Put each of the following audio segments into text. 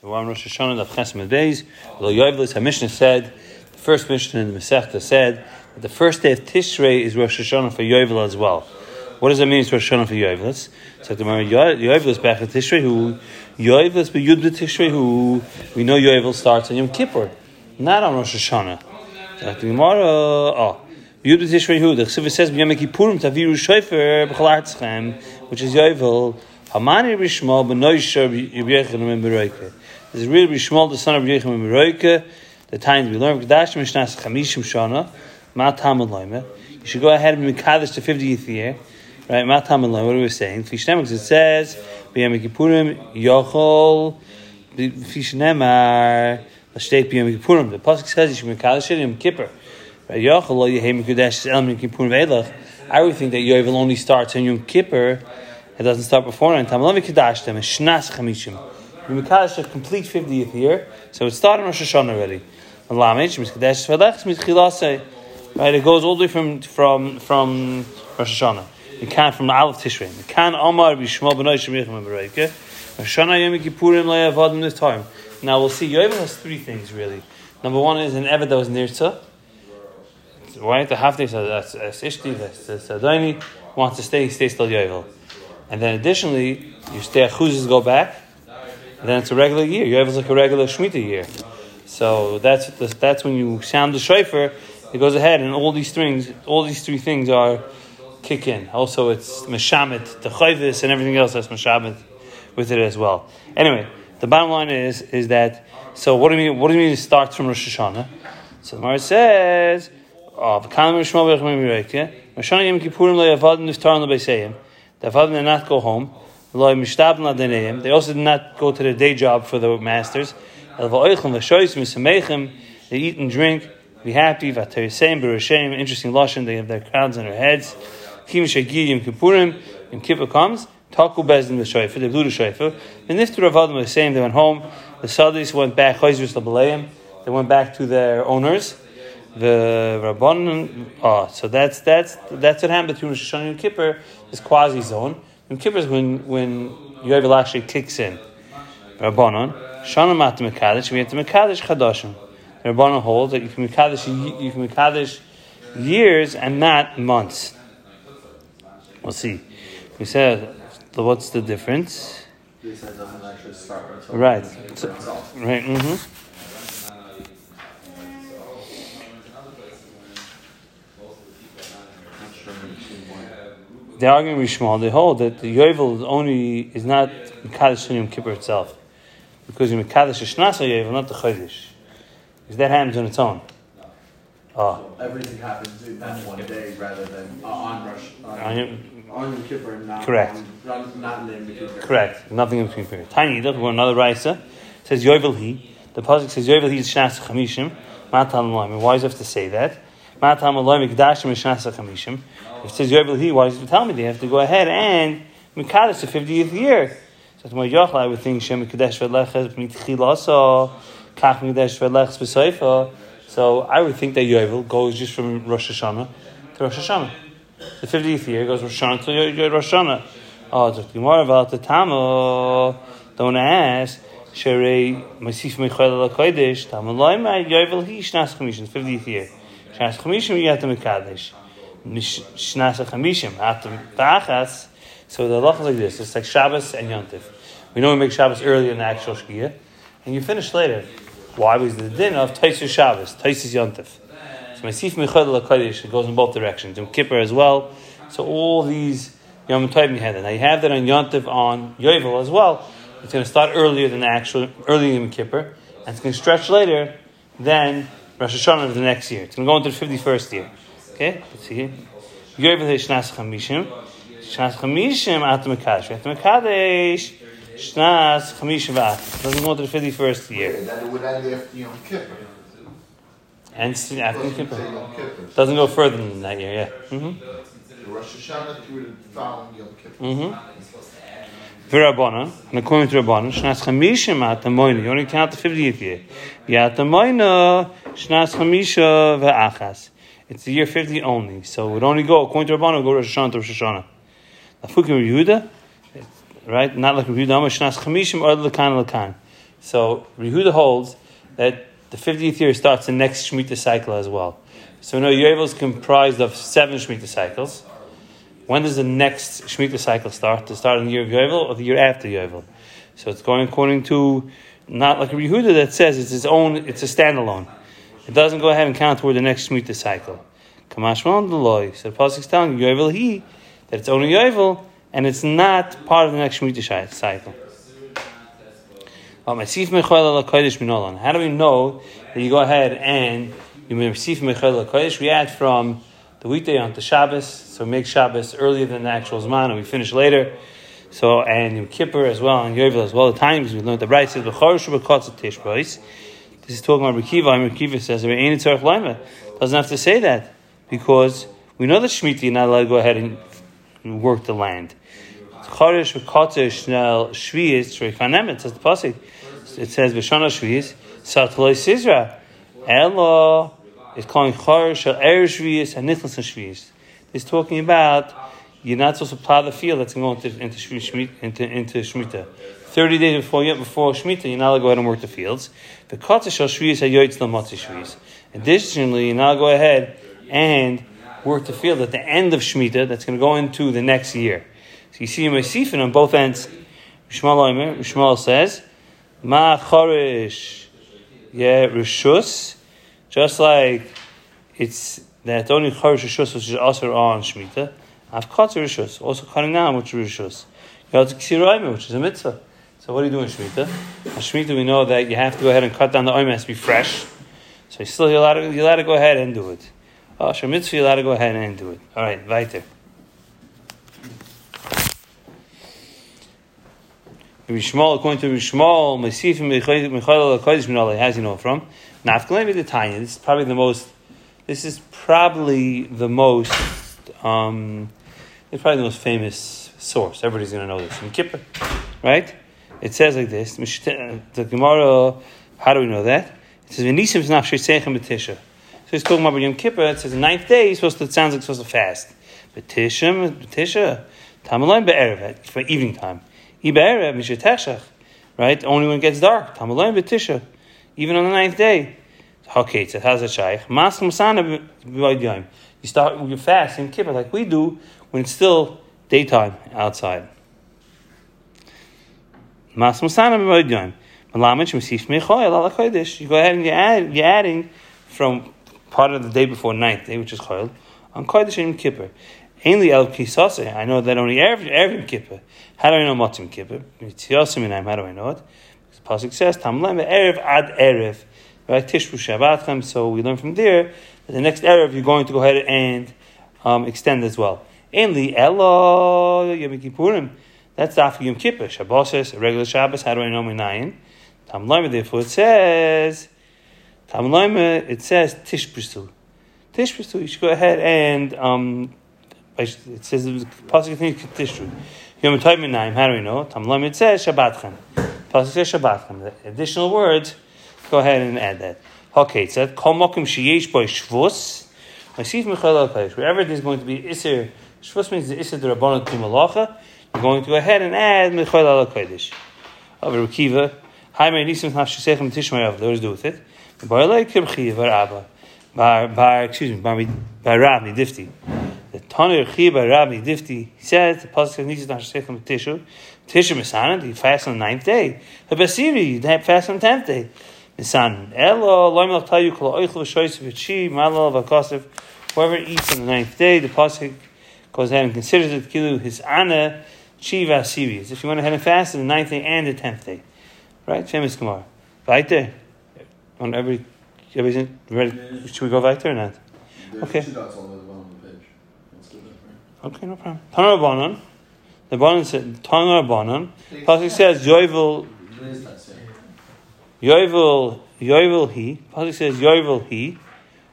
So we're on Rosh Hashanah of Chesed days. Lo Yovelis, Mishnah said, the first Mishnah in the Masechta said that the first day of Tishrei is Rosh Hashanah for Yovel as well. What does that mean? It's Rosh Hashanah for Yovelis. So the Yovelis back at Tishrei who Yovelis be Yud Tishrei who we know Yovel starts on Yom Kippur, not on Rosh Hashanah. So the Gemara, oh. Yud Tishrei Hu, the Chsiva says, B'yam Kippurim taviru shoifer b'chol which is Yovel, Hamani Rishmal b'noisha Yibyechem b'roike. This is really Rishmal, the son of Yibyechem b'roike, the times we learn, G'dash Mishnas Chamishim Shana, Ma Tam You should go ahead and be Mekadosh the 50th year, right? Ma Tam what are we saying? Fishnemik, it says, B'yam Kippurim Yochol, Fishnemar, L'shteit B'yam Kippurim. The Pasuk says, you should be Mekadosh Yom Kippur. I would think that Yovel only starts on Yom Kippur. It doesn't start before and Tamalavi Kedash them Shnas Chamishim. Yom Kaddish a complete 50th year, so it started Rosh Hashanah already. Right, it goes all the way from from from Rosh Hashanah. You can from the Aleph Tishrei. You can Omar Bishmal B'nai Shemichim Bereike. Rosh Hashanah Yom Kippurim Le'avadim this time. Now we'll see. Yovel has three things really. Number one is an Eved that was Nirtzah why the half day that's Ishti, that's Sadoni, wants to stay, he stays till Yovel. And then additionally, you stay Chuzes, go back, and then it's a regular year. You have like a regular Shemitah year. So that's that's when you sound the shofar, it goes ahead, and all these things, all these three things are kick in. Also, it's Meshamet, the Chayvis, and everything else that's Meshamet with it as well. Anyway, the bottom line is is that so what do you mean? What do you mean it starts from Rosh Hashanah? So the Gemara says Berachim Mireke. Roshana Yom Kippurim lo yavadim niftarim lebeiseyim. The yavadim did not go home. They also did not go to their day job for the masters. They eat and drink, be happy. Interesting lashon. They have their crowns on their heads. Kim shegi Yom Kippurim. Yom Kippur comes. Taku bezdin v'shoyfer. They blew the shayfer. The niftar avadim was saying they went home. The Saudis went back. They went back to their owners the Rabban. Oh, so that's that's that's what happened between Rosh Hashanah and Kippur is quasi zone. Yom Kippur is when when Yovel actually kicks in. Rabbanon Shana Mat Mekadesh. We have to Mekadesh Chadashim. Rabbanon holds that you can Mekadesh you can Mekadesh years and not months. We'll see. We said what's the difference? Right. So, right. Mm-hmm. The argument Rishmal, they hold that the Yovel is only is not Mekadesh Yom Kippur itself. Because you Mekadesh Shnas Yovel, not the Chodesh. Because that happens on its own. Oh. So everything happens in that one day rather than uh, on Rosh on, on, Yom Kippur not Correct. On, not in Kippur. Correct. Nothing in between periods. Tiny, look, we're another Raisa. says Yovel he. The Pasuk says Yovel he is Shnas Chamishim. Matan Why does it have to say that? Matan Mikdashim is Shnas Chamishim. If it says Yovel He, why does it tell me they have to go ahead and Mikadosh the 50th year? So tomorrow Yochel, I would think Shem Mikadesh Mitchilasa, Kach Mikadesh Veleches B'Seifa. So I would think that Yovel goes just from Rosh Hashanah to Rosh Hashanah. The 50th year goes Rosh Hashanah to Rosh Hashanah. Oh, it's Gemara the Tamo. Don't ask. Sherei Masif Mechel LaKodesh. Tamo Loima Yovel He Shnas Commission, 50th year. Shnas Commission, you have to Mikadesh. Shnasa Chamishim, after Ta'achas. So the halacha is like this: it's like Shabbos and Yontif. We know we make Shabbos earlier than the actual Shkia, and you finish later. Why? Because the din of Taisus Shabbos, Taisus Yontif. So Masif Mechad LaKadosh, it goes in both directions. Yom Kippur as well. So all these Yom Tovim you have that. Now you have that on Yontif on Yovel as well. It's going to start earlier than the actual early Yom Kippur, and it's going to stretch later than Rosh Hashanah of the next year. It's going to go into the fifty-first year. Okay, let's see here. Yovel Shnas Chamishim. Shnas Chamishim at the Mekadesh. At the Mekadesh, Shnas Chamishim V'at. Doesn't go to the 51st year. Okay, then it would end after Yom Kippur. And after Yom Kippur. Doesn't go further than that year, yeah. Mm-hmm. Rosh Hashanah through the following Yom Kippur. Mm-hmm. V'Rabbanan, and according to Rabbanan, Shnas Chamishim at the Moina. You only count the 50th year. Yat the Moina, Shnas Chamisha V'Achas. It's the year 50 only. So it would only go, according to Rabbanah, go Rosh Hashanah to Rosh Hashanah. Afukim Yehuda, right? Not like Yehuda, Shnas Chamishim or Lakan Lakan. So Rehuda holds that the 50th year starts the next Shemitah cycle as well. So no, Yovel is comprised of seven Shemitah cycles. When does the next Shemitah cycle start? To start in the year of Yovel or the year after Yovel? So it's going according to not like a Rehuda that says it's its own, it's a standalone. It doesn't go ahead and count toward the next Shemitah cycle. Kamashman the loy. So the is telling Yovel he that it's only Yovel and it's not part of the next Shemitah cycle. Um, How do we know that you go ahead and you receive Mechel Kodesh? We add from the weekday on to Shabbos, so we make Shabbos earlier than the actual Zman, and we finish later. So and Yom Kippur as well, and Yovel as well. The times we learned the right says This is talking about Rekiva, and Rekiva says doesn't have to say that because we know that Shemitah you're not allowed to go ahead and work the land. Chodesh v'kotesh nel shviyis shreikanem. says the pasuk. It says v'shana shviyis satloi sizra. Elo is calling chodesh shel er shviyis and nichlas shviyis. It's talking about you're not supposed to plow the field that's going to into into into, into shmita. Thirty days before before shmita, you're not allowed to go ahead and work the fields. The kotesh shel shviyis hayoytz lamotzi shviyis. Additionally, you're not allowed to go ahead and work the field at the end of shmita that's going to go into the next year. So you see in Mesifin on both ends. Rishmal says, Ma chorish yeah rishus, just like it's that only chorish rishus which is also on shmita. I've cut rishus, also cutting down which is rishus. You have ksiraim, which is a mitzvah. So what do you do in shmita? On shmita we know that you have to go ahead and cut down the oim has to be fresh. So you still you're allowed to, you're allowed to go ahead and do it. Oh, mitzvah you're allowed to go ahead and do it. All right, weiter. Rishmal, according to Rishmal, Mesifim Michael Kodesh Minale, has you know from? Nafkalemi the Tanya. This is probably the most. This is probably the most. Um, it's probably the most famous source. Everybody's going to know this from Kippur, right? It says like this. The Gemara. How do we know that? It says V'nisim nafshei sechem b'tisha. So he's talking about Yom Kippur. It says the ninth day. He's supposed to. It sounds like it's supposed to fast. B'tisha, b'tisha, tamalayim be'erev for evening time. Right? Only when it gets dark. Tamalayim b'tisha. Even on the ninth day. Okay, so how's it shaykh? Masana You start your fast in kippur like we do when it's still daytime outside. B'vaydyim. You go ahead and you're, add, you're adding from part of the day before ninth day, which is Chayil, on Kodesh and Kippur. Ainly El. I know that only Erev, Erev Kippur. How do I know Matzim Kippur? How do I know it? Pasuk says, Tamlem Erev Ad Erev. Right? Tishbu Shabbatchem. So we learn from there that the next Erev you're going to go ahead and um, extend as well. Ainly Elo Yom Kippurim. That's after Yom Kippur. Shabbos, regular Shabbos. How do I know my Minayin? Tamlem, therefore it says, Tamlem, it says Tishbusu. Tishbusu, you should go ahead and um, it says pasuk continues Tishru. Yom Tov Minayim. How do we know? Tamlam it says Shabbatchem. Pasuk. The additional words. Go ahead and add that. Okay, it said Kol Mokim Sheyesh Boy Shvus. Masif Michal Al Wherever there's going to be Isser, Shvus means the Isser Derabbanon to Malacha. You're going to go ahead and add Michal Al Kodesh. Over Rekiva. Hi, my Nisim Hashesechem Tishmayav. Does do with it? Bar Leik Kirchiv Bar excuse me, bar Rabbi Difti. The Tanir Chiba Rabbi Difti says the pasuk needs to second Tishu. Tishu Misan, he fasts on the ninth day. The Basiri, you fast on the tenth day. Misan Elo Tayu Kol Oichel V'Shoyis V'Chi Malal V'Kosef. Whoever eats on the ninth day, the pasuk goes ahead and considers it kilu his ana chi vasiri. As if you went ahead and fasted the ninth day and the tenth day, right? Famous Gemara. Right there. On every, everything ready? Should we go right there or not? Okay. Okay, no problem. Tana Rabbanon. The Rabbanon said, Tana Rabbanon. Pasuk says, Yovel. Yovel, Yovel he. Pasuk says, Yovel he.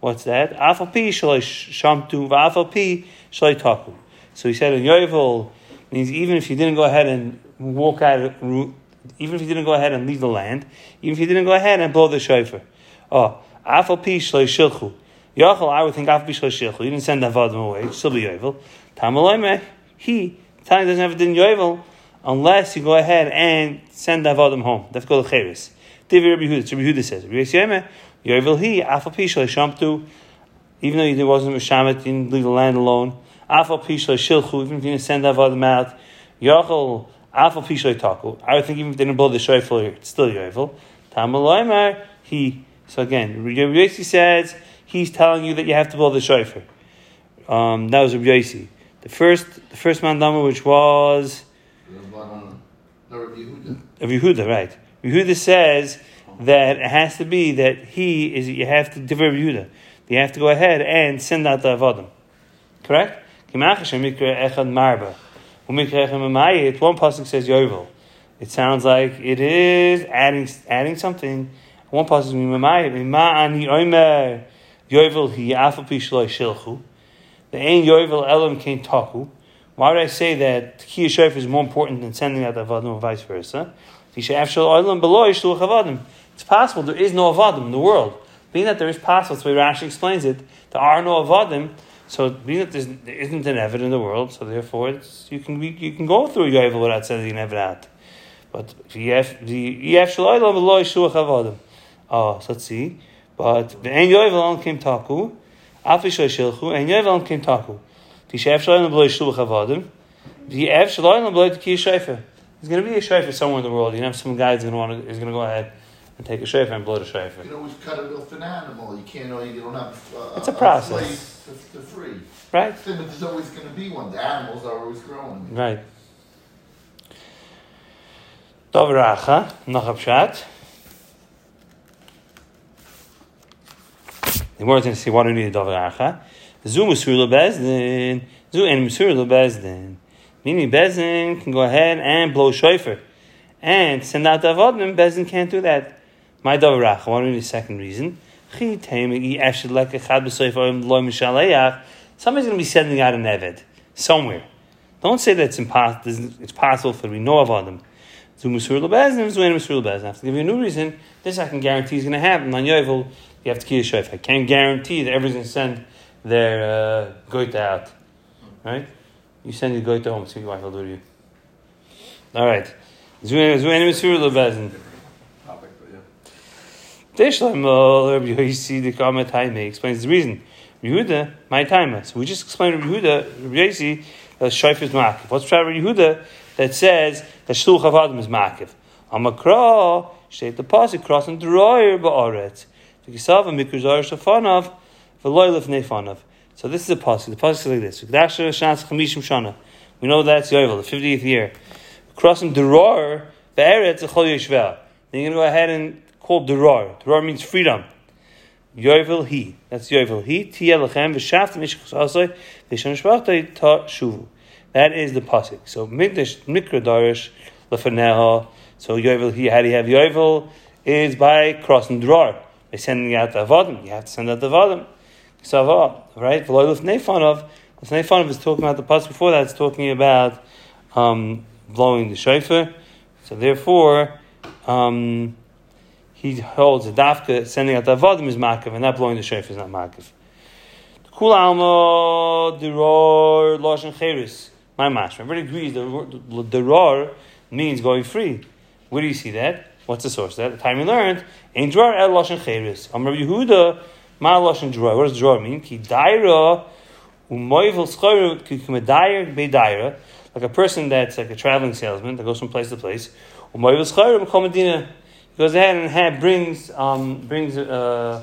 What's that? Afal pi shalai shamtu, v'afal pi shalai taku. So he said, in Yovel means even if you didn't go ahead and walk out, of. even if you didn't go ahead and leave the land, even if you didn't go ahead and blow the shofar. Oh, afal pi shalai shilchu. Yachal, I would think pi shalai. You didn't send that vadim away. Still be Yovel. Tamalayme, he, Tanya doesn't have a din yovel unless you go ahead and send the avodim home. That's called a cheres. Divi Rabbi Huda. Rabbi Huda says, Rabbi Yisrael, Yovel he pishle shamtu. Even though he wasn't mishamet, he didn't leave the land alone. Afal pishle shilchu. Even if you didn't send the avodim out, pishle taku. I would think even if they didn't blow the shofar, it's still Yovel. Tamaloimar he. So again, Rabbi Yossi says he's telling you that you have to blow the shofar. Um, that was Rabbi Yossi. The first, the first mandama, which was Rabbi Yehuda, right? Yehuda says that it has to be that he is. You have to divert Yehuda. You have to go ahead and send out the avodim. Correct? One pasuk says Yovel. It sounds like it is adding adding something. One pasuk Yovel he afal shilchu. The ain Yovel elam came taku. Why would I say that Kiyah Shofar is more important than sending out Avadim or vice versa? It's possible there is no Avadim in the world. Being that there is possible, that's the way Rashi explains it, there are no Avadim, so being that there isn't an Evid in the world, so therefore you can you can go through Yovel without sending an Evid out. But the Yef. Oh, so let's see. But the En Yovel came Taku, Afi Shilchu, and Yovel came Taku. Tishav Shalayim Bloy Shluch Avadim. The Ev Shalayim Bloy Ki Shayfer. There's going to be a shayfer somewhere in the world. You know, some guy's going to want to is going to go ahead and take a shayfer and blow the shayfer. You can always cut it off an animal. You can't. You don't have. Uh, it's a process. A to, to free. Right. Then there's always going to be one. The animals are always growing. Right. Dovracha, noch The words going to say, why do you need a Dovracha? Zu Musur Bezdin. Zu and Musur Bezdin. Meaning Bezdin can go ahead and blow shofar. And send out the Avodim, Bezdin can't do that. My Davarach, one of the second reason. Somebody's going to be sending out an Eved somewhere. Don't say that it's impossible. It's possible for know of them. Zu Musur Bezdin, Zu and Musur Bezdin. I have to give you a new reason. This I can guarantee is going to happen. On Yovel, you have to keep a. I can't guarantee that everyone's going to send their uh, goita out. Right? You send your goita home, see what wife will do you. All right. Rabbi Yosi the comment Taime explains the reason. Yehuda, my timer. So we just explained Rabbi Yehuda, Rabbi Yosi, that Shaif is Makiv. What's Rabbi Yehuda that says that Shluch Avadim is Makiv? Amakra, state the pasuk crossing the royer ba'aretz. So this is a pasuk. The pasuk is like this. We know that's Yovel, the fiftieth year. Crossing Durar, Be'eretz Echol Yeshvel. Then you're going to go ahead and call Durar. Durar means freedom. Yovel He. That's Yovel He. Tia Lechem V'Shaft V'Shem Shvachtay Ta Shuvu. That is the pasuk. So Mikdash Mikra Darish Lefaneha. So Yovel He. How do you have Yovel? Is by crossing Durar. By sending out the Avadim. You have to send out the Avadim. Sava, right? V'loiluf nefanov. This nefanov is talking about the past before that. It's talking about um, blowing the shofar. So therefore, um, he holds the dafka sending out the avodim is makav, and not blowing the shofar is not makav. Kul alma diror loshen cheres. My mashma. Everybody agrees the diror means going free. Where do you see that? What's the source? That the time we learned, ein dror el loshen cheres. Amar Yehuda. Ma lashon draw. What does draw mean? Ki daira umoyvel schor ki kumedair be daira. Like a person that's like a traveling salesman that goes from place to place. Umoyvel schor medina. He goes ahead and have, brings um, brings uh.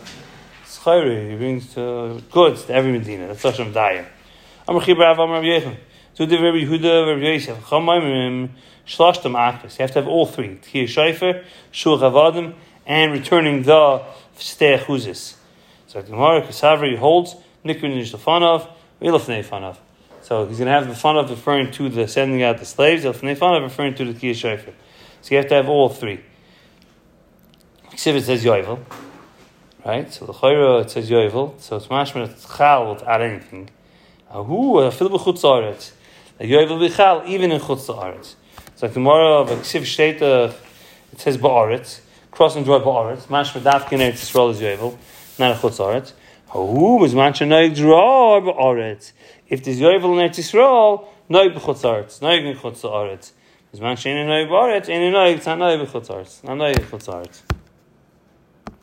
He brings uh, goods to every medina. That's lashon dair. Amar chibra av amar yechem. So the Rabbi Yehuda, Rabbi Yosef, Shlashtam. You have to have all three. Tkir Shaifer, Shul Chavadim, and returning the Steh Chuzis. So the Gemara Kasavri holds Nikun Nishlafanov, Ilafnei Fanov. So he's going to have the of referring to the sending out the slaves, Ilafnei Fanov referring to the Kiyah Shofar. So you have to have all three. Exhibit says Yovel, right? So the Chayra it says Yovel, so it's mashman it's Chal without anything. Who a fil b'chutz. Yovel b'chal even in chutz aretz. So the Gemara of Ksiv Shteta it says ba'aretz, cross and draw ba'aretz. Mashma dafkin eretz Yisrael is Yovel not a chutz aretz. Who was mancha noig draw aretz? If there's yovel in Eretz Yisrael, noig b'chutz aretz, noig in chutz aretz. Zman shein enoy baret, ein enoy tanoi b'chutzaretz. Nanoi b'chutzaretz.